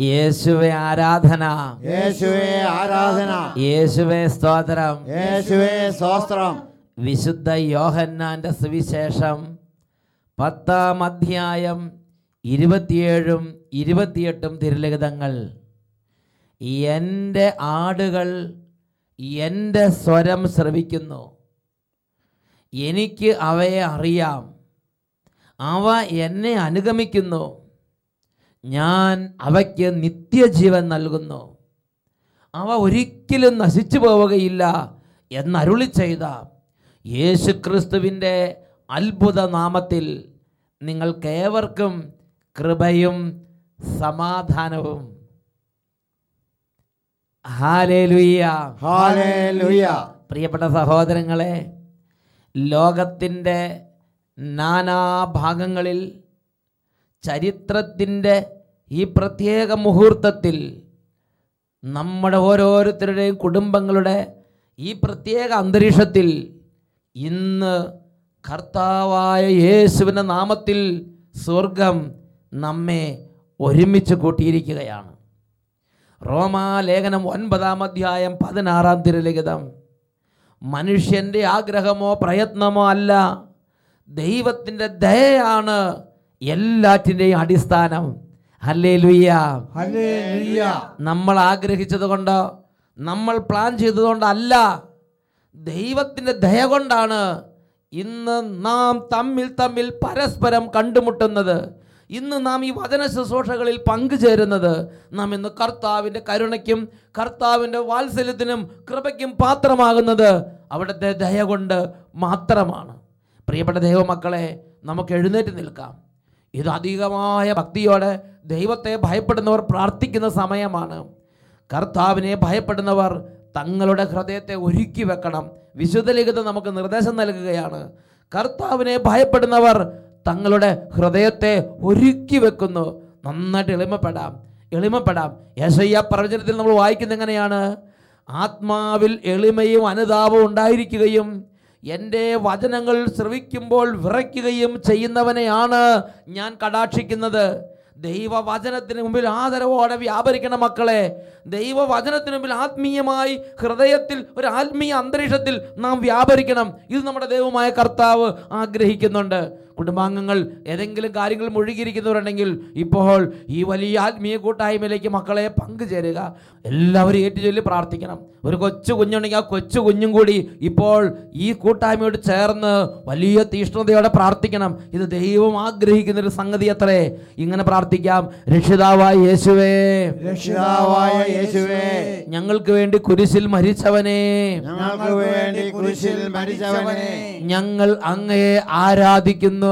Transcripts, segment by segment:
യേശുവെ ആരാധന. യേശുവേ ആരാധന. യേശുവേ സ്തോത്രം. യേശുവേ സ്തോത്രം. വിശുദ്ധ യോഹന്നാന്റെ സുവിശേഷം പത്താം അധ്യായം ഇരുപത്തിയേഴും ഇരുപത്തിയെട്ടും തിരുലിഖിതങ്ങൾ. എന്റെ ആടുകൾ എന്റെ സ്വരം ശ്രവിക്കുന്നു. എനിക്ക് അവയെ അറിയാം. അവ എന്നെ അനുഗമിക്കുന്നു. ഞാൻ അവയ്ക്ക് നിത്യജീവൻ നൽകുന്നു. അവ ഒരിക്കലും നശിച്ചു പോവുകയില്ല എന്നരുളി ചെയ്ത യേശുക്രിസ്തുവിന്റെ അത്ഭുത നാമത്തിൽ നിങ്ങൾക്കേവർക്കും കൃപയും സമാധാനവും. പ്രിയപ്പെട്ട സഹോദരങ്ങളെ ലോകത്തിന്റെ നാനാഭാഗങ്ങളിൽ ചരിത്രത്തിന്റെ ഈ പ്രത്യേക മുഹൂർത്തത്തിൽ നമ്മുടെ ഓരോരുത്തരുടെയും കുടുംബങ്ങളുടെ ഈ പ്രത്യേക അന്തരീക്ഷത്തിൽ ഇന്ന് കർത്താവായ യേശുവിന്റെ നാമത്തിൽ സ്വർഗം നമ്മെ ഒരുമിച്ച് കൂട്ടിയിരിക്കുകയാണ്. റോമാലേഖനം ഒൻപതാം അധ്യായം പതിനാറാം തിരലിഖിതം. മനുഷ്യന്റെ ആഗ്രഹമോ പ്രയത്നമോ അല്ല ദൈവത്തിന്റെ ദയയാണ് എല്ലാറ്റിന്റെയും അടിസ്ഥാനം. നമ്മൾ ആഗ്രഹിച്ചത് കൊണ്ടോ? നമ്മൾ പ്ലാൻ ചെയ്തതുകൊണ്ടല്ല. ദൈവത്തിന്റെ ദയ കൊണ്ടാണ് ഇന്ന് നാം തമ്മിൽ തമ്മിൽ പരസ്പരം കണ്ടുമുട്ടുന്നത്. ഇന്ന് നാം ഈ വചന ശുശ്രൂഷകളിൽ പങ്കുചേരുന്നത്. നാം ഇന്ന് കർത്താവിന്റെ കരുണയ്ക്കും കർത്താവിന്റെ വാത്സല്യത്തിനും കൃപയ്ക്കും പാത്രമാകുന്നത് അവിടുത്തെ ദയ കൊണ്ട് മാത്രമാണ്. പ്രിയപ്പെട്ട ദൈവമക്കളെ നമുക്ക് എഴുന്നേറ്റ് നിൽക്കാം. ഇത് അധികമായ ഭക്തിയോടെ ദൈവത്തെ ഭയപ്പെടുന്നവർ പ്രാർത്ഥിക്കുന്ന സമയമാണ്. കർത്താവിനെ ഭയപ്പെടുന്നവർ തങ്ങളുടെ ഹൃദയത്തെ ഒരുക്കി വെക്കണം. വിശുദ്ധ ലിഖിതം നമുക്ക് നിർദ്ദേശം നൽകുകയാണ്. കർത്താവിനെ ഭയപ്പെടുന്നവർ തങ്ങളുടെ ഹൃദയത്തെ ഒരുക്കി വെക്കുന്നു. നന്നായിട്ട് എളിമപ്പെടാം. എളിമപ്പെടാം. യശയ്യ പ്രവചനത്തിൽ നമ്മൾ വായിക്കുന്നത് എങ്ങനെയാണ്? ആത്മാവിൽ എളിമയും അനുതാപവും ഉണ്ടായിരിക്കുകയും എന്റെ വചനങ്ങൾ ശ്രവിക്കുമ്പോൾ വിറയ്ക്കുകയും ചെയ്യുന്നവനെയാണ് ഞാൻ കടാക്ഷിക്കുന്നത്. ദൈവവചനത്തിന് മുമ്പിൽ ആദരവോടെ വ്യാപരിക്കണം മക്കളെ. ദൈവവചനത്തിന് മുമ്പിൽ ആത്മീയമായി ഹൃദയത്തിൽ ഒരു ആത്മീയ അന്തരീക്ഷത്തിൽ നാം വ്യാപരിക്കണം. ഇത് നമ്മുടെ ദൈവമായ കർത്താവ് ആഗ്രഹിക്കുന്നുണ്ട്. കുടുംബാംഗങ്ങൾ ഏതെങ്കിലും കാര്യങ്ങൾ മുഴുകിയിരിക്കുന്നവരുണ്ടെങ്കിൽ ഇപ്പോൾ ഈ വലിയ ആത്മീയ കൂട്ടായ്മയിലേക്ക് മക്കളെ പങ്കുചേരുക. എല്ലാവരും ഏറ്റുചൊല്ലി പ്രാർത്ഥിക്കണം. ഒരു കൊച്ചു കുഞ്ഞുണ്ടെങ്കിൽ ആ കൊച്ചു കുഞ്ഞും കൂടി ഇപ്പോൾ ഈ കൂട്ടായ്മയോട് ചേർന്ന് വലിയ തീഷ്ണതയോടെ പ്രാർത്ഥിക്കണം. ഇത് ദൈവം ആഗ്രഹിക്കുന്ന ഒരു സംഗതി അത്രേ. ഇങ്ങനെ പ്രാർത്ഥിക്കാം. രക്ഷിതാവായ യേശുവേ. രക്ഷിതാവായ യേശുവേ. ഞങ്ങൾക്ക് വേണ്ടി കുരിശിൽ മരിച്ചവനെ. ഞങ്ങൾക്ക് വേണ്ടി കുരിശിൽ മരിച്ചവനെ. ഞങ്ങൾ അങ്ങയെ ആരാധിക്കുന്നു.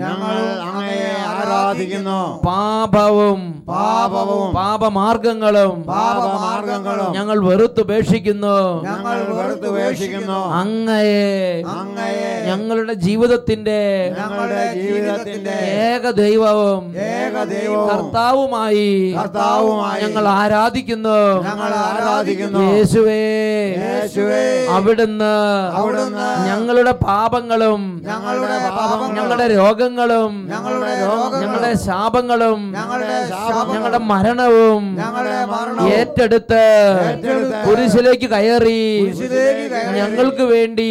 ഞങ്ങൾ അങ്ങയെ ആരാധിക്കുന്നു. പാപവും പാപവും പാപമാർഗങ്ങളും പാപമാർഗങ്ങളും ഞങ്ങൾ വെറുത്തുപേക്ഷിക്കുന്നു ഞങ്ങൾ വെറുത്തുപേക്ഷിക്കുന്നു അങ്ങയെ അങ്ങയെ ഞങ്ങളുടെ ജീവിതത്തിന്റെ ഞങ്ങളുടെ ജീവിതത്തിന്റെ ഏക ദൈവവും ഏക ദൈവവും കർത്താവുമായി കർത്താവുമായി ഞങ്ങൾ ആരാധിക്കുന്നു. ഞങ്ങൾ ആരാധിക്കുന്നു. യേശുവേ യേശുവേ അവിടുന്ന് അവിടുന്ന് ഞങ്ങളുടെ പാപങ്ങളും ഞങ്ങളുടെ പാപങ്ങളും ഞങ്ങളുടെ രോഗങ്ങളും ഞങ്ങളുടെ ഞങ്ങളുടെ ശാപങ്ങളും ഞങ്ങളുടെ ഞങ്ങളുടെ മരണവും ഏറ്റെടുത്ത് കുരിശിലേക്ക് കയറി ഞങ്ങൾക്ക് വേണ്ടി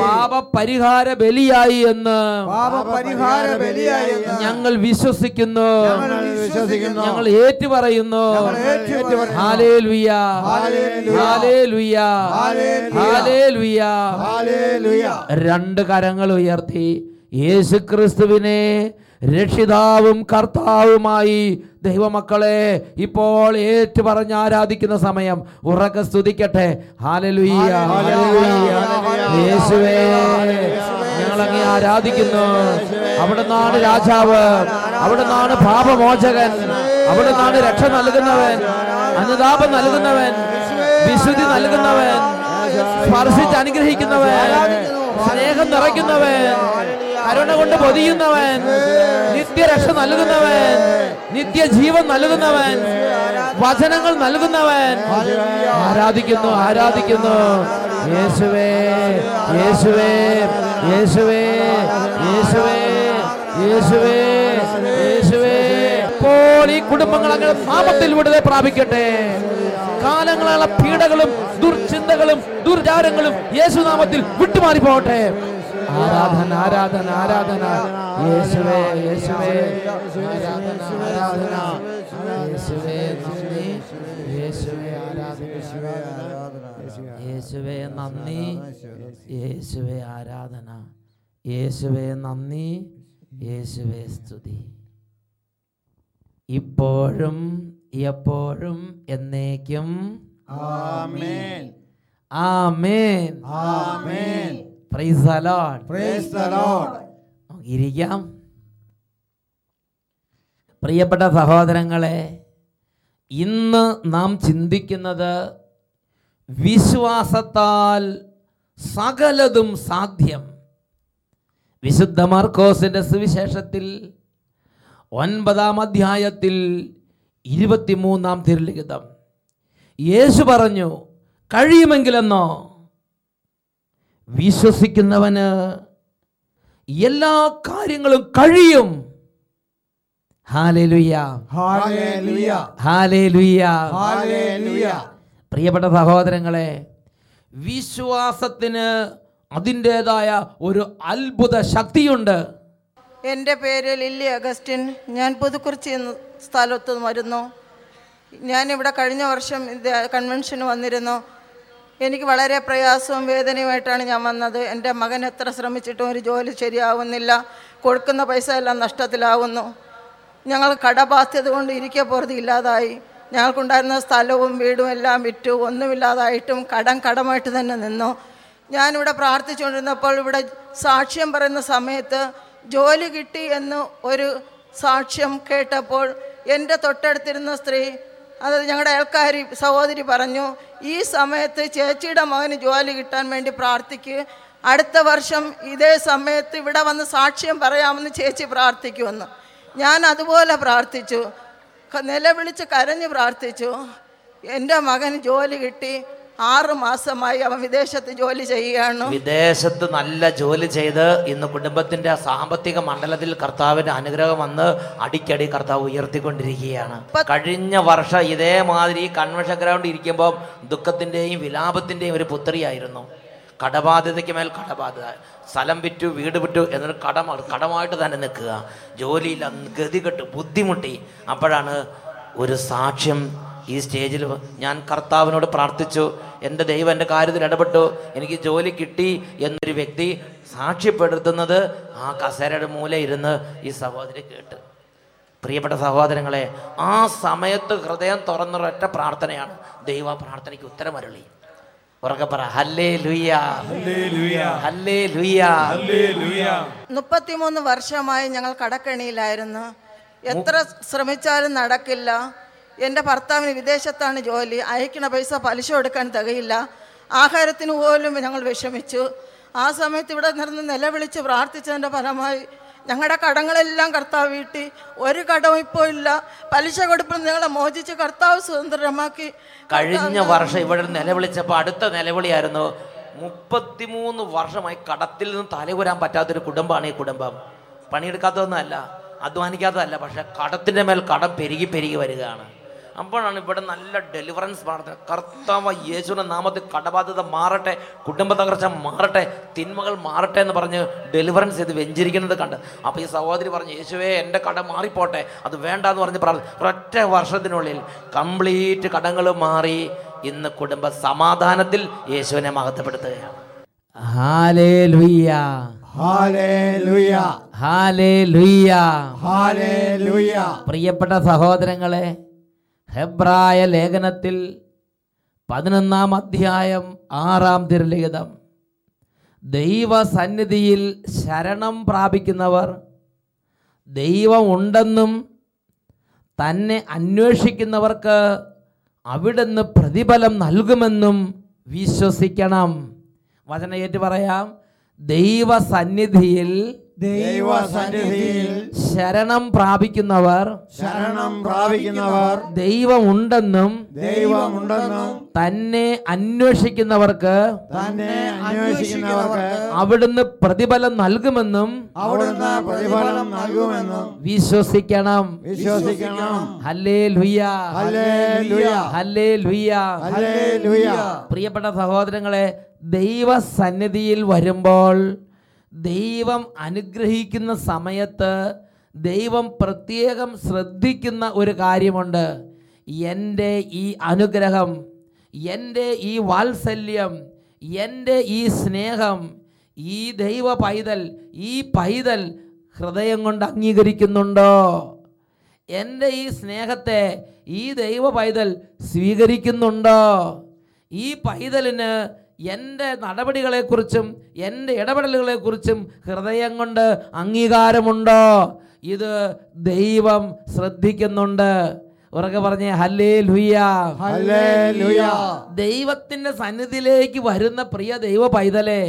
പാപപരിഹാര ബലിയായി എന്ന് ഞങ്ങൾ വിശ്വസിക്കുന്നു. ഞങ്ങൾ ഏറ്റു പറയുന്നു രണ്ട് കരങ്ങൾ ഉയർത്തി. യേശുക്രിസ്തുവിനെ രക്ഷിതാവും കർത്താവുമായി ദൈവമക്കളെ ഇപ്പോൾ ഏറ്റു പറഞ്ഞ് ആരാധിക്കുന്ന സമയം ഉറക്ക സ്തുതിക്കട്ടെ. ഹാലലുയ്യ. യേശുവേ ഞങ്ങളങ്ങെ ആരാധിക്കുന്നു. അവിടെ നിന്നാണ് രാജാവ് അവിടെ നിന്നാണ് പാപമോചകൻ അവിടെ നിന്നാണ് രക്ഷ നൽകുന്നവൻ അനുതാപം നൽകുന്നവൻ വിശുദ്ധി നൽകുന്നവൻ സ്പർശിച്ച് അനുഗ്രഹിക്കുന്നവൻ സ്നേഹം നിറയ്ക്കുന്നവൻ കരുണ കൊണ്ട് പൊതിയുന്നവൻ. നിത്യരക്ഷ നൽകുന്നവൻ. നിത്യജീവൻ നൽകുന്നവൻ. വചനങ്ങൾ നൽകുന്നവൻ. ആരാധിക്കുന്നു ആരാധിക്കുന്നു. യേശുവേ യേശുവേ യേശുവേ യേശുവേ യേശുവേ യേശുവേ. ഇപ്പോൾ ഈ കുടുംബങ്ങൾ അങ്ങനെ നാമത്തിൽ വിടുതൽ പ്രാപിക്കട്ടെ. കാലങ്ങളായുള്ള പീഡകളും ദുർചിന്തകളും ദുർചാരങ്ങളും യേശുനാമത്തിൽ വിട്ടുമാറി പോകട്ടെ ആരാധന ആരാധന ആരാധന. യേശുവേ യേശുവേ. ആരാധന ആരാധന യേശുവേ നന്ദി. യേശുവേ ആരാധന. യേശുവേ നന്ദി. യേശുവേ ആരാധന. യേശുവേ നന്ദി. യേശുവേ സ്തുതി. ഇപ്പോഴും എപ്പോഴും എന്നേക്കും ആമേൻ. ആമേൻ. ആമേൻ. ഇരിക്കാം. പ്രിയപ്പെട്ട സഹോദരങ്ങളെ ഇന്ന് നാം ചിന്തിക്കുന്നത് വിശ്വാസത്താൽ സകലതും സാധ്യം. വിശുദ്ധ മാർക്കോസിന്റെ സുവിശേഷത്തിൽ ഒൻപതാം അധ്യായത്തിൽ ഇരുപത്തിമൂന്നാം തിരുലിഖിതം. യേശു പറഞ്ഞു കഴിയുമെങ്കിലെന്നോ? വിശ്വസിക്കുന്നവന് എല്ലാ കാര്യങ്ങളും കഴിയും. പ്രിയപ്പെട്ട സഹോദരങ്ങളെ വിശ്വാസത്തിന് അതിന്റെതായ ഒരു അത്ഭുത ശക്തിയുണ്ട്. എന്റെ പേര് ലില്ലി അഗസ്റ്റിൻ. ഞാൻ പുതുക്കുറിച്ചി എന്ന സ്ഥലത്ത് വരുന്നു. ഞാനിവിടെ കഴിഞ്ഞ വർഷം കൺവെൻഷന് വന്നിരുന്നു. എനിക്ക് വളരെ പ്രയാസവും വേദനയുമായിട്ടാണ് ഞാൻ വന്നത്. എന്റെ മകൻ എത്ര ശ്രമിച്ചിട്ടും ഒരു ജോലി ശരിയാവുന്നില്ല. കൊടുക്കുന്ന പൈസ എല്ലാം നഷ്ടത്തിലാവുന്നു. ഞങ്ങൾ കടബാധ്യത കൊണ്ട് ഇരിക്കുക പുറത്ത് ഇല്ലാതായി. ഞങ്ങൾക്കുണ്ടായിരുന്ന സ്ഥലവും വീടും എല്ലാം വിറ്റു. ഒന്നുമില്ലാതായിട്ടും കടം കടമായിട്ട് തന്നെ നിന്നു. ഞാനിവിടെ പ്രാർത്ഥിച്ചുകൊണ്ടിരുന്നപ്പോൾ ഇവിടെ സാക്ഷ്യം പറയുന്ന സമയത്ത് ജോലി കിട്ടി എന്ന് ഒരു സാക്ഷ്യം കേട്ടപ്പോൾ എന്റെ തൊട്ടടുത്തിരുന്ന സ്ത്രീ അത് ഞങ്ങളുടെ അയൽക്കാരി സഹോദരി പറഞ്ഞു ഈ സമയത്ത് ചേച്ചിയുടെ മകന് ജോലി കിട്ടാൻ വേണ്ടി പ്രാർത്ഥിക്ക്. അടുത്ത വർഷം ഇതേ സമയത്ത് ഇവിടെ വന്ന് സാക്ഷ്യം പറയാമെന്ന് ചേച്ചി പ്രാർത്ഥിക്കുമെന്ന്. ഞാൻ അതുപോലെ പ്രാർത്ഥിച്ചു. നിലവിളിച്ച് കരഞ്ഞ് പ്രാർത്ഥിച്ചു. എന്റെ മകന് ജോലി കിട്ടി. ആറ് മാസമായി അവൻ വിദേശത്ത് ജോലി ചെയ്യുകയാണ്. വിദേശത്ത് നല്ല ജോലി ചെയ്ത് ഇന്ന് കുടുംബത്തിന്റെ സാമ്പത്തിക മണ്ഡലത്തിൽ കർത്താവിന്റെ അനുഗ്രഹം വന്ന് അടിക്കടി കർത്താവ് ഉയർത്തിക്കൊണ്ടിരിക്കുകയാണ്. കഴിഞ്ഞ വർഷം ഇതേമാതിരി കൺവെൻഷൻ ഗ്രൗണ്ട് ഇരിക്കുമ്പോൾ ദുഃഖത്തിന്റെയും വിലാപത്തിന്റെയും ഒരു പുത്രിയായിരുന്നു. കടബാധ്യതയ്ക്ക് മേൽ കടബാധ്യത. സ്ഥലം വിറ്റു വീട് വിട്ടു എന്നൊരു കടമ കടമായിട്ട് തന്നെ നിൽക്കുക. ജോലിയില്ല ഗതികെട്ട് ബുദ്ധിമുട്ടി. അപ്പോഴാണ് ഒരു സാക്ഷ്യം ഈ സ്റ്റേജിൽ ഞാൻ കർത്താവിനോട് പ്രാർത്ഥിച്ചു. എന്റെ ദൈവം എന്റെ കാര്യത്തിൽ ഇടപെട്ടു. എനിക്ക് ജോലി കിട്ടി എന്നൊരു വ്യക്തി സാക്ഷ്യപ്പെടുത്തുന്നത് ആ കസേരയുടെ മൂല ഇരുന്ന് ഈ സഹോദരി കേട്ട്. പ്രിയപ്പെട്ട സഹോദരങ്ങളെ ആ സമയത്ത് ഹൃദയം തുറന്നൊരൊറ്റ പ്രാർത്ഥനയാണ്. ദൈവ പ്രാർത്ഥനയ്ക്ക് ഉത്തരമരളി. ഉറക്കെ പറ ഹല്ലേ ലുയ്യ ഹല്ലേ ലുയ്യ മുപ്പത്തിമൂന്ന് വർഷമായി ഞങ്ങൾ കടക്കണിയിലായിരുന്നു. എത്ര ശ്രമിച്ചാലും നടക്കില്ല. എന്റെ ഭർത്താവിന് വിദേശത്താണ് ജോലി. അയക്കണ പൈസ പലിശ കൊടുക്കാൻ തികയില്ല. ആഹാരത്തിന് പോലും ഞങ്ങൾ വിഷമിച്ചു. ആ സമയത്ത് ഇവിടെ നിന്ന് നിലവിളിച്ച് പ്രാർത്ഥിച്ചതിന്റെ ഫലമായി ഞങ്ങളുടെ കടങ്ങളെല്ലാം കർത്താവ് വീട്ടി. ഒരു കടവും ഇപ്പോൾ ഇല്ല. പലിശ കൊടുപ്പിൽ ഞങ്ങളെ മോചിച്ച് കർത്താവ് സ്വതന്ത്രമാക്കി. കഴിഞ്ഞ വർഷം ഇവിടെ നിലവിളിച്ചപ്പോൾ അടുത്ത നിലവിളിയായിരുന്നു. മുപ്പത്തിമൂന്ന് വർഷമായി കടത്തിൽ നിന്ന് തലകുരാൻ പറ്റാത്തൊരു കുടുംബമാണ് ഈ കുടുംബം. പണിയെടുക്കാത്തതൊന്നുമല്ല അധ്വാനിക്കാത്തതല്ല പക്ഷെ കടത്തിന്റെ മേൽ കടം പെരുകി പെരുകി വരികയാണ്. അപ്പോഴാണ് ഇവിടെ നല്ല ഡെലിവറൻസ് പ്രാർത്ഥന കർത്താവ് യേശുവിന്റെ നാമത്തിൽ കടബാധ്യത മാറട്ടെ കുടുംബ തകർച്ച മാറട്ടെ തിന്മകൾ മാറട്ടെ എന്ന് പറഞ്ഞ് ഡെലിവറൻസ് ചെയ്ത് വെഞ്ചരിക്കുന്നത് കണ്ട്. അപ്പോൾ ഈ സഹോദരി പറഞ്ഞു യേശുവേ എന്റെ കട മാറിപ്പോട്ടെ അത് വേണ്ട എന്ന് പറഞ്ഞ് പ്രാർത്ഥന ഒരൊറ്റ വർഷത്തിനുള്ളിൽ കംപ്ലീറ്റ് കടങ്ങൾ മാറി ഇന്ന് കുടുംബ സമാധാനത്തിൽ യേശുവിനെ മഹത്വപ്പെടുത്തുകയാണ്. പ്രിയപ്പെട്ട സഹോദരങ്ങളെ ഹെബ്രായ ലേഖനത്തിൽ പതിനൊന്നാം അധ്യായം ആറാം തിരുലിഖിതം. ദൈവസന്നിധിയിൽ ശരണം പ്രാപിക്കുന്നവർ ദൈവമുണ്ടെന്നും തന്നെ അന്വേഷിക്കുന്നവർക്ക് അവിടുന്ന് പ്രതിഫലം നൽകുമെന്നും വിശ്വസിക്കണം. വചന ഏറ്റു പറയാം. ദൈവസന്നിധിയിൽ ദൈവസന്നിധിയിൽ ശരണം പ്രാപിക്കുന്നവർ ശരണം പ്രാപിക്കുന്നവർ ദൈവമുണ്ടെന്നും ദൈവമുണ്ടെന്നും തന്നെ അന്വേഷിക്കുന്നവർക്ക് തന്നെ അന്വേഷിക്കുന്നവർക്ക് അവിടുന്ന് പ്രതിഫലം നൽകുമെന്നും അവിടുന്ന് പ്രതിഫലം നൽകുമെന്നും വിശ്വസിക്കണം. വിശ്വസിക്കണം. ഹല്ലേ ലുയ്യ ഹല്ലേലൂയ. ഹല്ലേ ലുയ്യ ഹല്ലേലൂയ. പ്രിയപ്പെട്ട സഹോദരങ്ങളെ ദൈവ സന്നിധിയിൽ വരുമ്പോൾ ദൈവം അനുഗ്രഹിക്കുന്ന സമയത്ത് ദൈവം പ്രത്യേകം ശ്രദ്ധിക്കുന്ന ഒരു കാര്യമുണ്ട്. എന്റെ ഈ അനുഗ്രഹം എന്റെ ഈ വാത്സല്യം എന്റെ ഈ സ്നേഹം ഈ ദൈവ പൈതൽ ഈ പൈതൽ ഹൃദയം കൊണ്ട് അംഗീകരിക്കുന്നുണ്ടോ? എന്റെ ഈ സ്നേഹത്തെ ഈ ദൈവ പൈതൽ സ്വീകരിക്കുന്നുണ്ടോ? ഈ പൈതലിന് എന്റെ നടപടികളെക്കുറിച്ചും എന്റെ ഇടപെടലുകളെക്കുറിച്ചും ഹൃദയം കൊണ്ട് അംഗീകാരമുണ്ടോ? ഇത് ദൈവം ശ്രദ്ധിക്കുന്നുണ്ട്. ഉറക്കെ പറഞ്ഞേ ഹല്ലേ ലുയ്യ ഹല്ലേലൂയ. ദൈവത്തിന്റെ സന്നിധിയിലേക്ക് വരുന്ന പ്രിയ ദൈവ പൈതലേ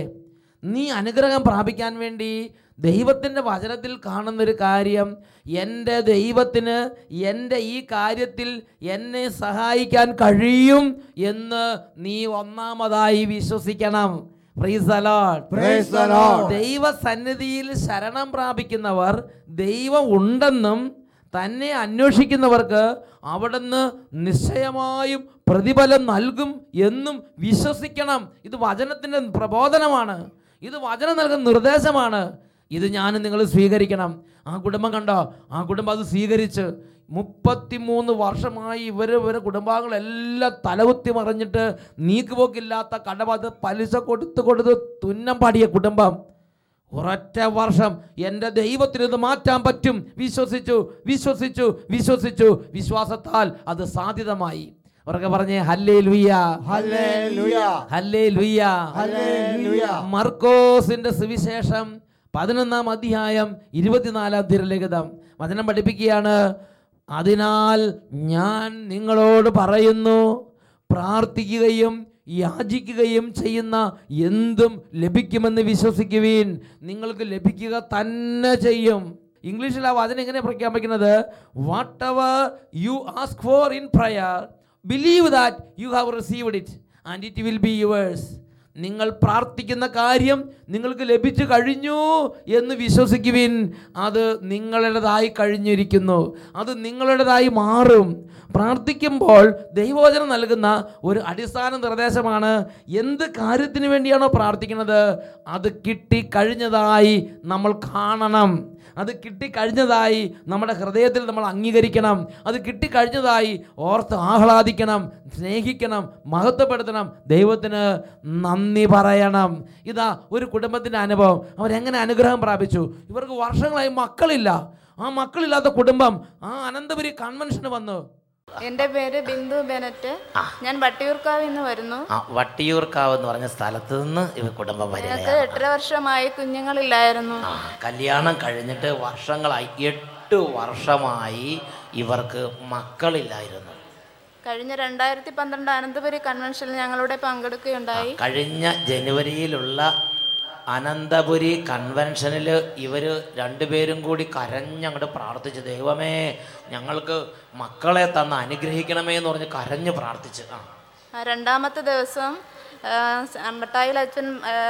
നീ അനുഗ്രഹം പ്രാപിക്കാൻ വേണ്ടി ദൈവത്തിന്റെ വചനത്തിൽ കാണുന്നൊരു കാര്യം എന്റെ ദൈവത്തിന് എന്റെ ഈ കാര്യത്തിൽ എന്നെ സഹായിക്കാൻ കഴിയും എന്ന് നീ ഒന്നാമതായി വിശ്വസിക്കണം. ദൈവ സന്നിധിയിൽ. ദൈവസന്നിധിയിൽ ശരണം പ്രാപിക്കുന്നവർ ദൈവം ഉണ്ടെന്നും തന്നെ അന്വേഷിക്കുന്നവർക്ക് അവിടുന്ന് നിശ്ചയമായും പ്രതിഫലം നൽകും എന്നും വിശ്വസിക്കണം. ഇത് വചനത്തിന്റെ പ്രബോധനമാണ്. ഇത് വചനം നൽകുന്ന നിർദ്ദേശമാണ്. ഇത് ഞാൻ നിങ്ങൾ സ്വീകരിക്കണം. ആ കുടുംബം കണ്ടോ? ആ കുടുംബം അത് സ്വീകരിച്ച് മുപ്പത്തിമൂന്ന് വർഷമായി ഇവർ ഇവരെ കുടുംബാംഗങ്ങളെല്ലാം തലകുത്തി മറിഞ്ഞിട്ട് നീക്കുപോക്കില്ലാത്ത കടബാധ പലിശ കൊടുത്ത് കൊടുത്ത് തുന്നം പാടിയ കുടുംബം. ഒരൊറ്റ വർഷം എന്റെ ദൈവത്തിന് ഇത് മാറ്റാൻ പറ്റും. വിശ്വസിച്ചു വിശ്വസിച്ചു വിശ്വസിച്ചു. വിശ്വാസത്താൽ അത് സാധ്യതമായി. അവർക്ക് പറഞ്ഞേ ഹല്ലേ ഹല്ലേലൂയ. മർക്കോസിന്റെ സുവിശേഷം. പതിനൊന്നാം അധ്യായം ഇരുപത്തിനാലാം തിരലിഖിതം വചനം പഠിപ്പിക്കുകയാണ്. അതിനാൽ ഞാൻ നിങ്ങളോട് പറയുന്നു പ്രാർത്ഥിക്കുകയും യാചിക്കുകയും ചെയ്യുന്ന എന്തും ലഭിക്കുമെന്ന് വിശ്വസിക്കുവീൻ. നിങ്ങൾക്ക് ലഭിക്കുക തന്നെ ചെയ്യും. ഇംഗ്ലീഷിൽ ആ വചനം എങ്ങനെ പ്രഖ്യാപിക്കുന്നത്? Whatever you ask for in prayer believe that you have received it and it will be yours നിങ്ങൾ പ്രാർത്ഥിക്കുന്ന കാര്യം നിങ്ങൾക്ക് ലഭിച്ചു കഴിഞ്ഞു എന്ന് വിശ്വസിക്കുവിൻ. അത് നിങ്ങളുടേതായി കഴിഞ്ഞിരിക്കുന്നു. അത് നിങ്ങളുടേതായി മാറും. പ്രാർത്ഥിക്കുമ്പോൾ ദൈവവചനം നൽകുന്ന ഒരു അടിസ്ഥാന നിർദ്ദേശമാണ്. എന്ത് കാര്യത്തിന് വേണ്ടിയാണോ പ്രാർത്ഥിക്കുന്നത്? അത് കിട്ടി കഴിഞ്ഞതായി നമ്മൾ കാണണം. അത് കിട്ടിക്കഴിഞ്ഞതായി നമ്മുടെ ഹൃദയത്തിൽ നമ്മൾ അംഗീകരിക്കണം. അത് കിട്ടിക്കഴിഞ്ഞതായി ഓർത്ത് ആഹ്ലാദിക്കണം സ്നേഹിക്കണം മഹത്വപ്പെടുത്തണം. ദൈവത്തിന് നന്ദി പറയണം. ഇതാ ഒരു കുടുംബത്തിന്റെ അനുഭവം. അവരെങ്ങനെ അനുഗ്രഹം പ്രാപിച്ചു? ഇവർക്ക് വർഷങ്ങളായി മക്കളില്ല. ആ മക്കളില്ലാത്ത കുടുംബം ആ അനന്തപുരി കൺവെൻഷന് വന്നു. എന്റെ പേര് ബിന്ദു ബെനറ്റ്. ഞാൻ വട്ടിയൂർക്കാവ് നിന്ന് വരുന്നു. വട്ടിയൂർക്കാവ് എന്ന് പറഞ്ഞ സ്ഥലത്ത് നിന്ന് ഇവ കുടുംബം വരുന്നത് എട്ടര വർഷമായി കുഞ്ഞുങ്ങളില്ലായിരുന്നു. കല്യാണം കഴിഞ്ഞിട്ട് വർഷങ്ങളായി എട്ട് വർഷമായി ഇവർക്ക് മക്കളില്ലായിരുന്നു. കഴിഞ്ഞ രണ്ടായിരത്തി പന്ത്രണ്ട് അനന്തപുരി കൺവെൻഷനിൽ ഞങ്ങളുടെ പങ്കെടുക്കുകയുണ്ടായി. കഴിഞ്ഞ ജനുവരിയിലുള്ള അനന്തപുരി കൺവെൻഷനിൽ ഇവർ രണ്ടുപേരും കൂടി കരഞ്ഞങ്ങോട്ട് പ്രാർത്ഥിച്ചു ദൈവമേ ഞങ്ങൾക്ക് മക്കളെ തന്ന് അനുഗ്രഹിക്കണമേ എന്ന് പറഞ്ഞ് കരഞ്ഞ് പ്രാർത്ഥിച്ചു. ആ രണ്ടാമത്തെ ദിവസം മട്ടായിൽ അച്ഛൻ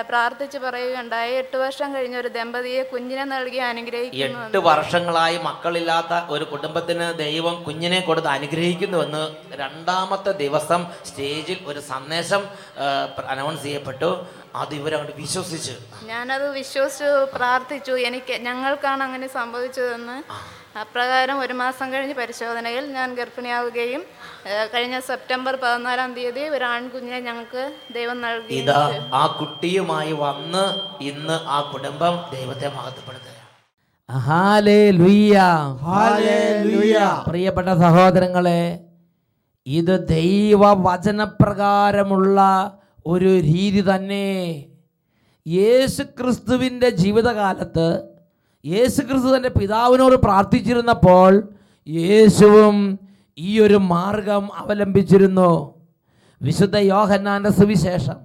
പ്രാർത്ഥിച്ച് പറയുകയുണ്ടായി. എട്ട് വർഷം കഴിഞ്ഞ ഒരു ദമ്പതിയെ കുഞ്ഞിനെ നൽകി അനുഗ്രഹിക്കുന്നു എട്ട് വർഷങ്ങളായി മക്കളില്ലാത്ത ഒരു കുടുംബത്തിന് ദൈവം കുഞ്ഞിനെ കൊടുത്ത് അനുഗ്രഹിക്കുന്നുവെന്ന് രണ്ടാമത്തെ ദിവസം സ്റ്റേജിൽ ഒരു സന്ദേശം അനൗൺസ് ചെയ്യപ്പെട്ടു. അത് ഇവരങ്ങോട്ട് വിശ്വസിച്ചു. ഞാനത് വിശ്വസിച്ചു പ്രാർത്ഥിച്ചു. എനിക്ക് ഞങ്ങൾക്കാണ് അങ്ങനെ സംഭവിച്ചതെന്ന്. അപ്രകാരം ഒരു മാസം കഴിഞ്ഞ് പരിശോധനയിൽ ഞാൻ ഗർഭിണിയാവുകയും കഴിഞ്ഞ സെപ്റ്റംബർ പതിനാലാം തീയതി ഒരു ആൺകുഞ്ഞിനെ ഞങ്ങൾക്ക് ദൈവം നൽകി. ഇതാ ആ കുട്ടിയുമായി വന്ന് ഇന്ന് ആ കുടുംബം ദൈവത്തെ മഹത്വപ്പെടുത്തുക ഹല്ലേലൂയ പ്രിയപ്പെട്ട സഹോദരങ്ങളെ ഇത് ദൈവവചനപ്രകാരമുള്ള ഒരു രീതി തന്നെ. യേശുക്രിസ്തുവിന്റെ ജീവിതകാലത്ത് യേശു ക്രിസ്തു തന്റെ പിതാവിനോട് പ്രാർത്ഥിച്ചിരുന്നപ്പോൾ യേശുവും ഈ ഒരു മാർഗം അവലംബിച്ചിരുന്നു. വിശുദ്ധ യോഹന്നാന്റെ സുവിശേഷം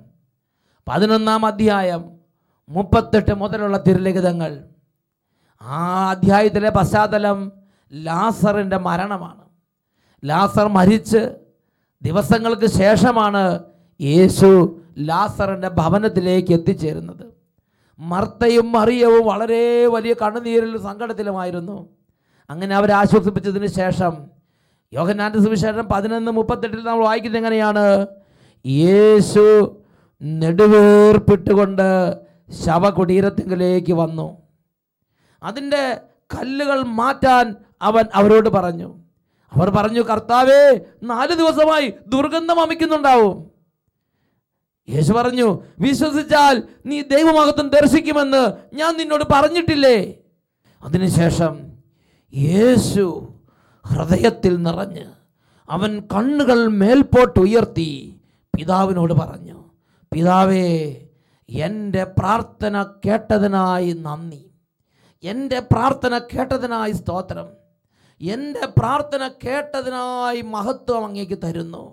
പതിനൊന്നാം അധ്യായം മുപ്പത്തെട്ട് മുതലുള്ള തിരുലിഖിതങ്ങൾ. ആ അധ്യായത്തിലെ പശ്ചാത്തലം ലാസറിന്റെ മരണമാണ്. ലാസർ മരിച്ച് ദിവസങ്ങൾക്ക് ശേഷമാണ് യേശു ലാസറിന്റെ ഭവനത്തിലേക്ക് എത്തിച്ചേരുന്നത്. മർത്തയും മറിയവും വളരെ വലിയ കണ്ണുനീരിലും സങ്കടത്തിലുമായിരുന്നു. അങ്ങനെ അവരെ ആശ്വസിപ്പിച്ചതിന് ശേഷം യോഹന്നാന്റെ സുവിശേഷം പതിനൊന്ന് മുപ്പത്തെട്ടിൽ നമ്മൾ വായിക്കുന്നത് എങ്ങനെയാണ്? യേശു നെടുവേർപ്പിട്ടുകൊണ്ട് ശവകുടീരത്തിങ്കിലേക്ക് വന്നു. അതിന്റെ കല്ലുകൾ മാറ്റാൻ അവൻ അവരോട് പറഞ്ഞു. അവർ പറഞ്ഞു കർത്താവേ നാല് ദിവസമായി ദുർഗന്ധം അമിക്കുന്നുണ്ടാവും. യേശു പറഞ്ഞു വിശ്വസിച്ചാൽ നീ ദൈവമഹത്വം ദർശിക്കുമെന്ന് ഞാൻ നിന്നോട് പറഞ്ഞിട്ടില്ലേ? അതിനുശേഷം യേശു ഹൃദയത്തിൽ നിറഞ്ഞ് അവൻ കണ്ണുകൾ മേൽപോട്ട് ഉയർത്തി പിതാവിനോട് പറഞ്ഞു പിതാവേ എന്റെ പ്രാർത്ഥന കേട്ടതിനായി നന്ദി. എന്റെ പ്രാർത്ഥന കേട്ടതിനായി സ്തോത്രം. എന്റെ പ്രാർത്ഥന കേട്ടതിനായി മഹത്വം അങ്ങേക്ക് തരുന്നു.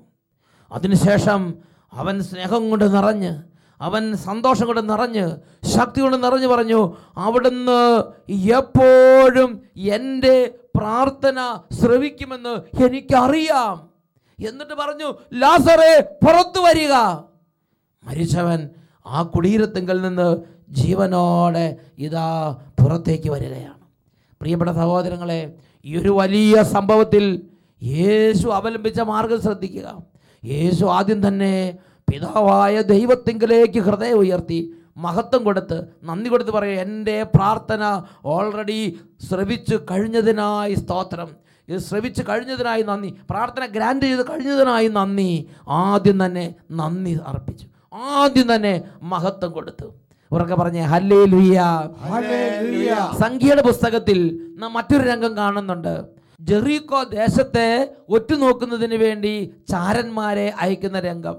അതിനുശേഷം അവൻ സ്നേഹം കൊണ്ട് നിറഞ്ഞ് അവൻ സന്തോഷം കൊണ്ട് നിറഞ്ഞ് ശക്തി കൊണ്ട് നിറഞ്ഞു പറഞ്ഞു അവിടുന്ന് എപ്പോഴും എന്റെ പ്രാർത്ഥന ശ്രവിക്കുമെന്ന് എനിക്കറിയാം. എന്നിട്ട് പറഞ്ഞു ലാസറെ പുറത്തു വരിക. മരിച്ചവൻ ആ കുടീരത്തിങ്കൽ നിന്ന് ജീവനോടെ ഇതാ പുറത്തേക്ക് വരികയാണ്. പ്രിയപ്പെട്ട സഹോദരങ്ങളെ ഈ ഒരു വലിയ സംഭവത്തിൽ യേശു അവലംബിച്ച മാർഗം ശ്രദ്ധിക്കുക. യേശു ആദ്യം തന്നെ പിതാവായ ദൈവത്തിങ്കിലേക്ക് ഹൃദയം ഉയർത്തി മഹത്വം കൊടുത്ത് നന്ദി കൊടുത്ത് പറയുക എന്റെ പ്രാർത്ഥന ഓൾറെഡി ശ്രവിച്ചു കഴിഞ്ഞതിനായി സ്തോത്രം. ഇത് ശ്രവിച്ചു കഴിഞ്ഞതിനായി നന്ദി. പ്രാർത്ഥന ഗ്രാൻഡ് ചെയ്ത് കഴിഞ്ഞതിനായി നന്ദി. ആദ്യം തന്നെ നന്ദി അർപ്പിച്ചു. ആദ്യം തന്നെ മഹത്വം കൊടുത്തു. ഉറക്കെ പറഞ്ഞേ ഹല്ലേ ലുയ്യ സംഖ്യയുടെ പുസ്തകത്തിൽ നാം മറ്റൊരു രംഗം കാണുന്നുണ്ട്. ജെറീക്കോ ദേശത്തെ ഒറ്റുനോക്കുന്നതിന് വേണ്ടി ചാരന്മാരെ അയക്കുന്ന രംഗം.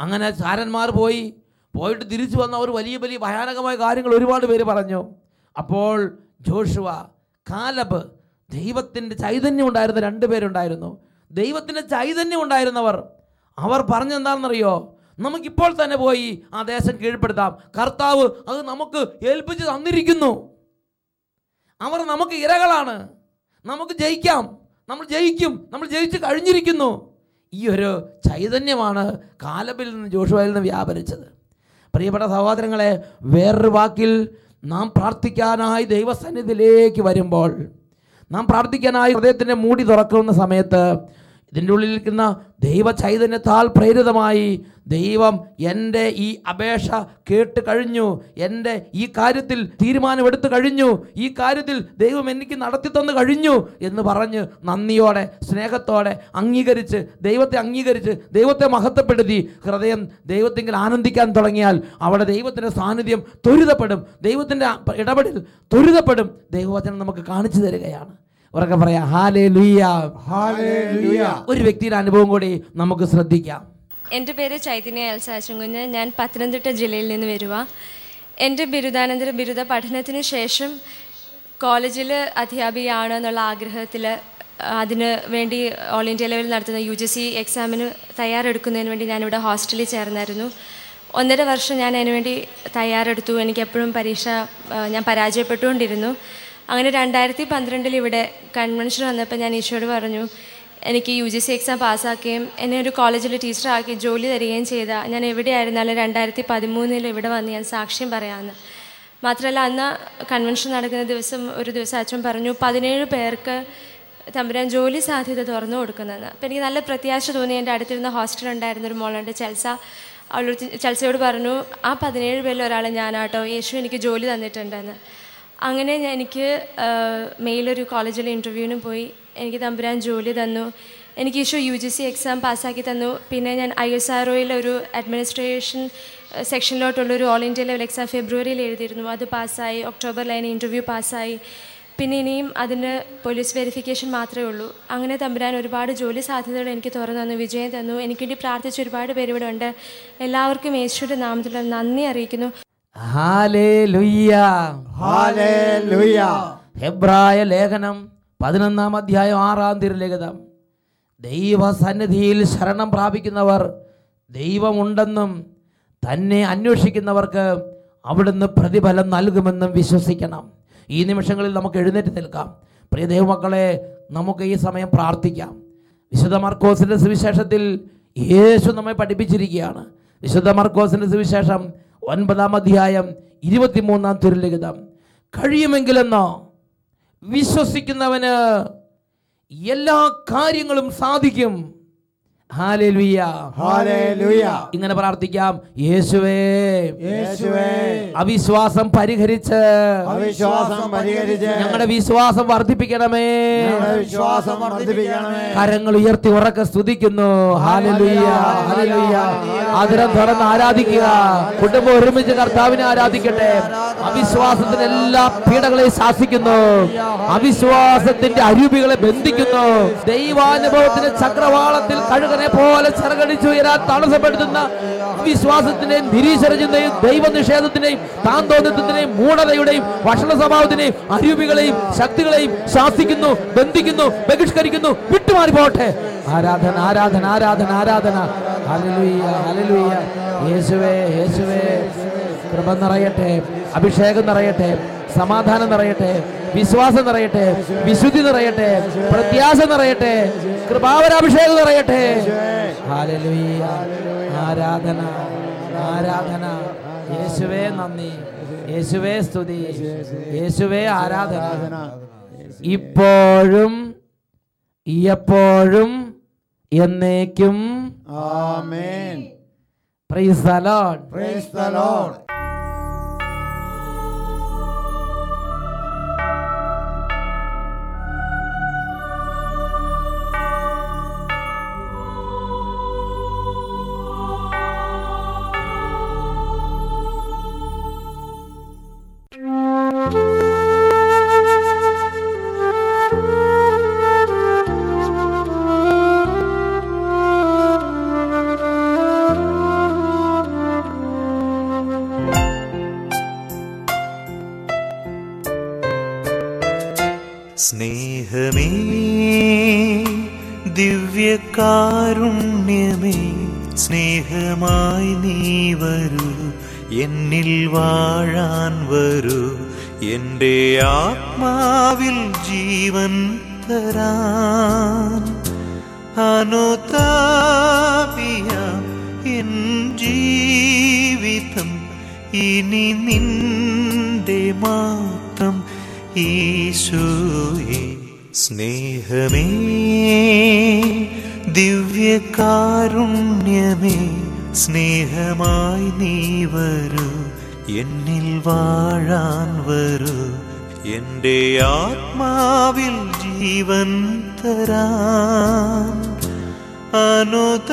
അങ്ങനെ ചാരന്മാർ പോയി. പോയിട്ട് തിരിച്ചു വന്ന അവർ വലിയ വലിയ ഭയാനകമായ കാര്യങ്ങൾ ഒരുപാട് പേര് പറഞ്ഞു. അപ്പോൾ ജോഷുവ കാലബ് ദൈവത്തിന്റെ ചൈതന്യം ഉണ്ടായിരുന്ന രണ്ട് പേരുണ്ടായിരുന്നു. ദൈവത്തിന്റെ ചൈതന്യം ഉണ്ടായിരുന്നവർ. അവർ പറഞ്ഞെന്താണെന്നറിയോ? നമുക്കിപ്പോൾ തന്നെ പോയി ആ ദേശം കീഴ്പ്പെടുത്താം. കർത്താവ് അത് നമുക്ക് ഏൽപ്പിച്ച് തന്നിരിക്കുന്നു. അവർ നമുക്ക് ഇരകളാണ്. നമുക്ക് ജയിക്കാം. നമ്മൾ ജയിക്കും. നമ്മൾ ജയിച്ച് കഴിഞ്ഞിരിക്കുന്നു. ഈ ഒരു ചൈതന്യമാണ് കാലബിൽ നിന്ന് ജോഷുവയിൽ നിന്ന് വ്യാപരിച്ചത്. പ്രിയപ്പെട്ട സഹോദരങ്ങളെ വേറൊരു വാക്കിൽ നാം പ്രാർത്ഥിക്കാനായി ദൈവസന്നിധിയിലേക്ക് വരുമ്പോൾ നാം പ്രാർത്ഥിക്കാനായി ഹൃദയത്തിന്റെ മൂടി തുറക്കുന്ന സമയത്ത് ഇതിന്റെ ഉള്ളിലിരിക്കുന്ന ദൈവ ചൈതന്യത്താൽ പ്രേരിതമായി ദൈവം എന്റെ ഈ അപേക്ഷ കേട്ട് കഴിഞ്ഞു എന്റെ ഈ കാര്യത്തിൽ തീരുമാനമെടുത്തു കഴിഞ്ഞു ഈ കാര്യത്തിൽ ദൈവം എനിക്ക് നടത്തി തന്നു കഴിഞ്ഞു എന്ന് പറഞ്ഞ് നന്ദിയോടെ സ്നേഹത്തോടെ അംഗീകരിച്ച് ദൈവത്തെ അംഗീകരിച്ച് ദൈവത്തെ മഹത്വപ്പെടുത്തി ഹൃദയം ദൈവത്തെങ്കിൽ ആനന്ദിക്കാൻ തുടങ്ങിയാൽ അവിടെ ദൈവത്തിന്റെ സാന്നിധ്യം ത്വരിതപ്പെടും ദൈവത്തിന്റെ ഇടപെടൽ ത്വരിതപ്പെടും. ദൈവവചനം നമുക്ക് കാണിച്ചു തരികയാണ്. ഉറക്കെ പറയാം. ഹാലേ ലുയ്യ ഒരു വ്യക്തിയുടെ അനുഭവം കൂടി നമുക്ക് ശ്രദ്ധിക്കാം. എന്റെ പേര് ചൈതന്യ എൽസാച്ചുകുഞ്ഞ് ഞാൻ പത്തനംതിട്ട ജില്ലയിൽ നിന്ന് വരുക എന്റെ ബിരുദാനന്തര ബിരുദ പഠനത്തിന് ശേഷം കോളേജിൽ അധ്യാപികയാണ് എന്നുള്ള ആഗ്രഹത്തിൽ അതിന് വേണ്ടി ഓൾ ഇന്ത്യ ലെവലിൽ നടത്തുന്ന യു ജി സി എക്സാമിന് തയ്യാറെടുക്കുന്നതിന് വേണ്ടി ഞാനിവിടെ ഹോസ്റ്റലിൽ ചേർന്നായിരുന്നു. ഒന്നര വർഷം ഞാൻ അതിനുവേണ്ടി തയ്യാറെടുത്തു. എനിക്ക് എപ്പോഴും പരീക്ഷ ഞാൻ പരാജയപ്പെട്ടുകൊണ്ടിരുന്നു. അങ്ങനെ രണ്ടായിരത്തി പന്ത്രണ്ടിൽ ഇവിടെ കൺവെൻഷൻ വന്നപ്പോൾ ഞാൻ ഈശോയോട് പറഞ്ഞു എനിക്ക് യു ജി സി എക്സാം പാസ്സാക്കുകയും എന്നെ ഒരു കോളേജിൽ ടീച്ചറാക്കി ജോലി തരികയും ചെയ്ത ഞാൻ എവിടെയായിരുന്നാലും രണ്ടായിരത്തി പതിമൂന്നിൽ ഇവിടെ വന്ന് ഞാൻ സാക്ഷ്യം പറയാമെന്ന്. മാത്രമല്ല അന്ന് കൺവെൻഷൻ നടക്കുന്ന ദിവസം ഒരു ദിവസം അച്ഛൻ പറഞ്ഞു പതിനേഴ് പേർക്ക് തമ്പുരാൻ ജോലി സാധ്യത തുറന്നു കൊടുക്കുന്നതെന്ന് അപ്പോൾ എനിക്ക് നല്ല പ്രത്യാശ തോന്നി. എന്റെ അടുത്തിരുന്ന ഹോസ്റ്റലുണ്ടായിരുന്ന ഒരു മോളുണ്ട് ചെൽസ. അവളോട് ചെൽസയോട് പറഞ്ഞു ആ പതിനേഴ് പേരിൽ ഒരാൾ ഞാനാട്ടോ യേശു എനിക്ക് ജോലി തന്നിട്ടുണ്ടെന്ന്. അങ്ങനെ എനിക്ക് മെയിലൊരു കോളേജിലെ ഇന്റർവ്യൂവിന് പോയി. എനിക്ക് തമ്പുരാൻ ജോലി തന്നു. എനിക്ക് ഈശോ യു ജി സി എക്സാം പാസ്സാക്കി തന്നു. പിന്നെ ഞാൻ ഐ എസ് ആർ ഒരു അഡ്മിനിസ്ട്രേഷൻ സെക്ഷനിലോട്ടുള്ളൊരു ഓൾ ഇന്ത്യ ലെവൽ എക്സാം ഫെബ്രുവരിയിൽ എഴുതിയിരുന്നു. അത് പാസ്സായി. ഒക്ടോബറിൽ അതിന് ഇന്റർവ്യൂ പാസ്സായി. പിന്നെ ഇനിയും അതിന് പോലീസ് വെരിഫിക്കേഷൻ മാത്രമേ ഉള്ളൂ. അങ്ങനെ തമ്പുരാൻ ഒരുപാട് ജോലി സാധ്യതകൾ എനിക്ക് തുറന്നു തന്നു വിജയം തന്നു. എനിക്ക് വേണ്ടി പ്രാർത്ഥിച്ച ഒരുപാട് പേര് ഇവിടെ ഉണ്ട്. എല്ലാവർക്കും യേശുവിന്റെ നാമത്തിലുള്ള നന്ദി അറിയിക്കുന്നു. ഹെബ്രായ ലേഖനം പതിനൊന്നാം അധ്യായം ആറാം തിരുലിഖിതം ദൈവസന്നിധിയിൽ ശരണം പ്രാപിക്കുന്നവർ ദൈവമുണ്ടെന്നും തന്നെ അന്വേഷിക്കുന്നവർക്ക് അവിടുന്ന് പ്രതിഫലം നൽകുമെന്നും വിശ്വസിക്കണം. ഈ നിമിഷങ്ങളിൽ നമുക്ക് എഴുന്നേറ്റ് നിൽക്കാം. പ്രിയ ദൈവമക്കളെ നമുക്ക് ഈ സമയം പ്രാർത്ഥിക്കാം. വിശുദ്ധ മർക്കോസിന്റെ സുവിശേഷത്തിൽ യേശു നമ്മെ പഠിപ്പിച്ചിരിക്കുകയാണ്. വിശുദ്ധ മർക്കോസിന്റെ സുവിശേഷം ഒൻപതാം അധ്യായം ഇരുപത്തിമൂന്നാം തിരുലിഖിതം കഴിയുമെങ്കിലെന്നോ വിശ്വസിക്കുന്നവന് എല്ലാ കാര്യങ്ങളും സാധിക്കും. ഇങ്ങനെ പ്രാർത്ഥിക്കാം. യേശുവേ. യേശുവേ. അവിശ്വാസം പരിഹരിച്ച്. അവിശ്വാസം പരിഹരിച്ച്. ഞങ്ങളുടെ വിശ്വാസം വർദ്ധിപ്പിക്കണമേ. വിശ്വാസം വർദ്ധിപ്പിക്കണമേ. കരങ്ങൾ ഉയർത്തി ഉറക്കെ സ്തുതിക്കുന്നു. ഹാലലുയ്യ ഹാലലുയ്യ അതിരം തുറന്ന് ആരാധിക്കുക. കുടുംബം ഒരുമിച്ച് കർത്താവിനെ ആരാധിക്കട്ടെ. അവിശ്വാസത്തിന് എല്ലാ പീഡകളെയും ശാസിക്കുന്നു. അവിശ്വാസത്തിന്റെ അരൂപികളെ ബന്ധിക്കുന്നു. ദൈവാനുഭവത്തിന്റെ ചക്രവാളത്തിൽ കഴുകനെ പോലെ ചിറകടിച്ചു ഉയരാൻ തടസ്സപ്പെടുത്തുന്ന വിശ്വാസത്തിന്റെയും നിരീശ്വരചിന്തയും ദൈവനിഷേധത്തിന്റെയും താന്തോന്നിത്വത്തിന്റെയും മൂഢതയുടെയും ഭക്ഷണ സ്വഭാവത്തിന്റെയും അരൂപികളെയും ശക്തികളെയും ശാസിക്കുന്നു ബന്ധിക്കുന്നു ബഹിഷ്കരിക്കുന്നു വിട്ടുമാറി പോട്ടെ ആരാധന ആരാധന ആരാധന. ആരാധന യേശുവേ യേശുവേ. കൃപ നിറയട്ടെ അഭിഷേകം നിറയട്ടെ. സമാധാനം നിറയട്ടെ വിശ്വാസം നിറയട്ടെ വിശുദ്ധി നിറയട്ടെ പ്രത്യാശ നിറയട്ടെ കൃപാവരാഭിഷേകം നിറയട്ടെ. ആരാധന ആരാധന. യേശുവേ നന്ദി. യേശുവേ സ്തുതി. യേശുവേ ആരാധന. ഇപ്പോഴും എപ്പോഴും എന്നേക്കും. ആമേൻ. Praise the lord praise the lord ആത്മാവിൽ ജീവൻ തരാൻ അനുതാപിയ എൻ ജീവിതം ഇനി നിന്റെ മാത്രം ഈശോയെ. സ്നേഹമേ ദിവ്യകാരുണ്യമേ സ്നേഹമായി നീ വരൂ എന്നിൽ വാഴാൻ വരൂ. എന്റെ ആത്മാവിൽ ജീവൻ തരാ അനുതാപിയ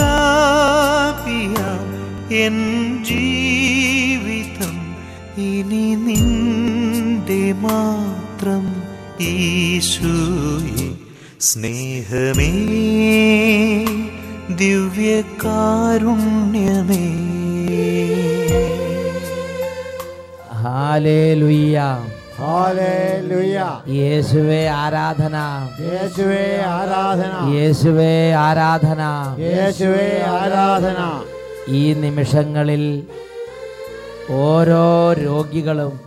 എൻ ജീവിതം ഇനി നിന്റെ മാത്രം ഈശോയെ. സ്നേഹമേ ദിവ്യകാരുണ്യമേ. ഹാലേലുയ്യ. ഹല്ലേലൂയ യേശുവേ ആരാധന. യേശുവേ ആരാധന. യേശുവേ ആരാധന. യേശുവേ ആരാധന. ഈ നിമിഷങ്ങളിൽ ഓരോ രോഗികളും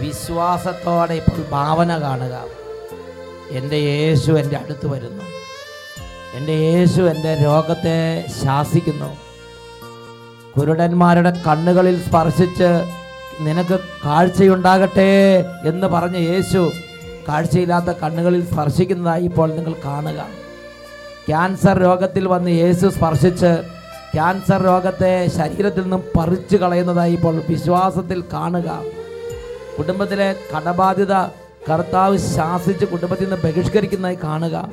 വിശ്വാസത്തോടെ ഇപ്പോൾ ഭാവന കാണുക. എന്റെ യേശു എന്റെ അടുത്ത് വരുന്നു. എന്റെ യേശു എന്റെ രോഗത്തെ ശാസിക്കുന്നു. കുരുടന്മാരുടെ കണ്ണുകളിൽ സ്പർശിച്ച് നിനക്ക് കാഴ്ചയുണ്ടാകട്ടെ എന്ന് പറഞ്ഞ യേശു കാഴ്ചയില്ലാത്ത കണ്ണുകളിൽ സ്പർശിക്കുന്നതായി ഇപ്പോൾ നിങ്ങൾ കാണുക. ക്യാൻസർ രോഗത്തിൽ വന്ന് യേശു സ്പർശിച്ച് ക്യാൻസർ രോഗത്തെ ശരീരത്തിൽ നിന്നും പറിച്ചു കളയുന്നതായി ഇപ്പോൾ വിശ്വാസത്തിൽ കാണുക. കുടുംബത്തിലെ കടബാധ്യത കർത്താവ് ശാസിച്ച് കുടുംബത്തിൽ നിന്ന് ബഹിഷ്കരിക്കുന്നതായി കാണുക.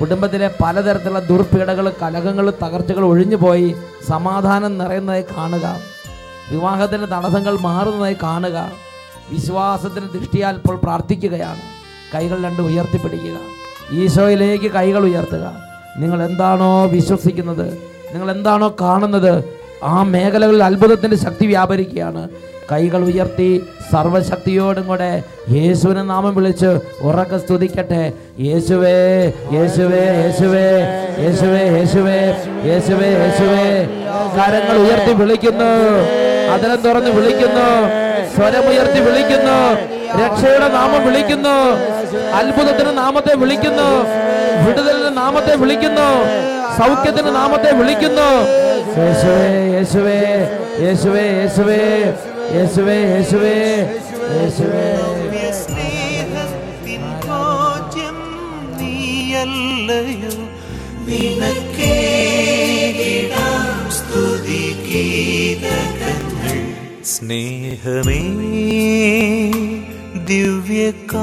കുടുംബത്തിലെ പലതരത്തിലുള്ള ദുർപീഡകൾ കലഹങ്ങൾ തകർച്ചകൾ ഒഴിഞ്ഞുപോയി സമാധാനം നിറയുന്നതായി കാണുക. വിവാഹത്തിന്റെ തടസ്സങ്ങൾ മാറുന്നതായി കാണുക. വിശ്വാസത്തിന് ദൃഷ്ടിയാൽ ഇപ്പോൾ പ്രാർത്ഥിക്കുകയാണ്. കൈകൾ രണ്ട് ഉയർത്തിപ്പിടിക്കുക. ഈശോയിലേക്ക് കൈകൾ ഉയർത്തുക. നിങ്ങൾ എന്താണോ വിശ്വസിക്കുന്നത് നിങ്ങൾ എന്താണോ കാണുന്നത് ആ മേഖലകളിൽ അത്ഭുതത്തിന്റെ ശക്തി വ്യാപരിക്കുകയാണ്. കൈകൾ ഉയർത്തി സർവശക്തിയോടും കൂടെ യേശുവിനെ നാമം വിളിച്ച് ഉറക്കെ സ്തുതിക്കട്ടെ. യേശുവേ യേശുവേ യേശുവേ യേശുവേ യേശുവേ യേശുവേ യേശുവേ. കരങ്ങൾ ഉയർത്തി വിളിക്കുന്നു. അതിരം തുറന്ന് വിളിക്കുന്നു. സ്വരമുയർത്തി വിളിക്കുന്നു. രക്ഷയുടെ നാമം വിളിക്കുന്നു. അത്ഭുതത്തിന്റെ നാമത്തെ വിളിക്കുന്നു. വിടുതലിന്റെ നാമത്തെ വിളിക്കുന്നു. സൗഖ്യത്തിന്റെ നാമത്തെ വിളിക്കുന്നു. യേശുവേ യേശുവേ യേശുവേ യേശുവേ യേശുവേ യേശുവേ യേശുവേ. സ്നേഹത്തിൻ നീയല്ലയോ? നിനക്കേകിടാം സ്നേഹമേ ദിവ്യകാരുണ്യമേ.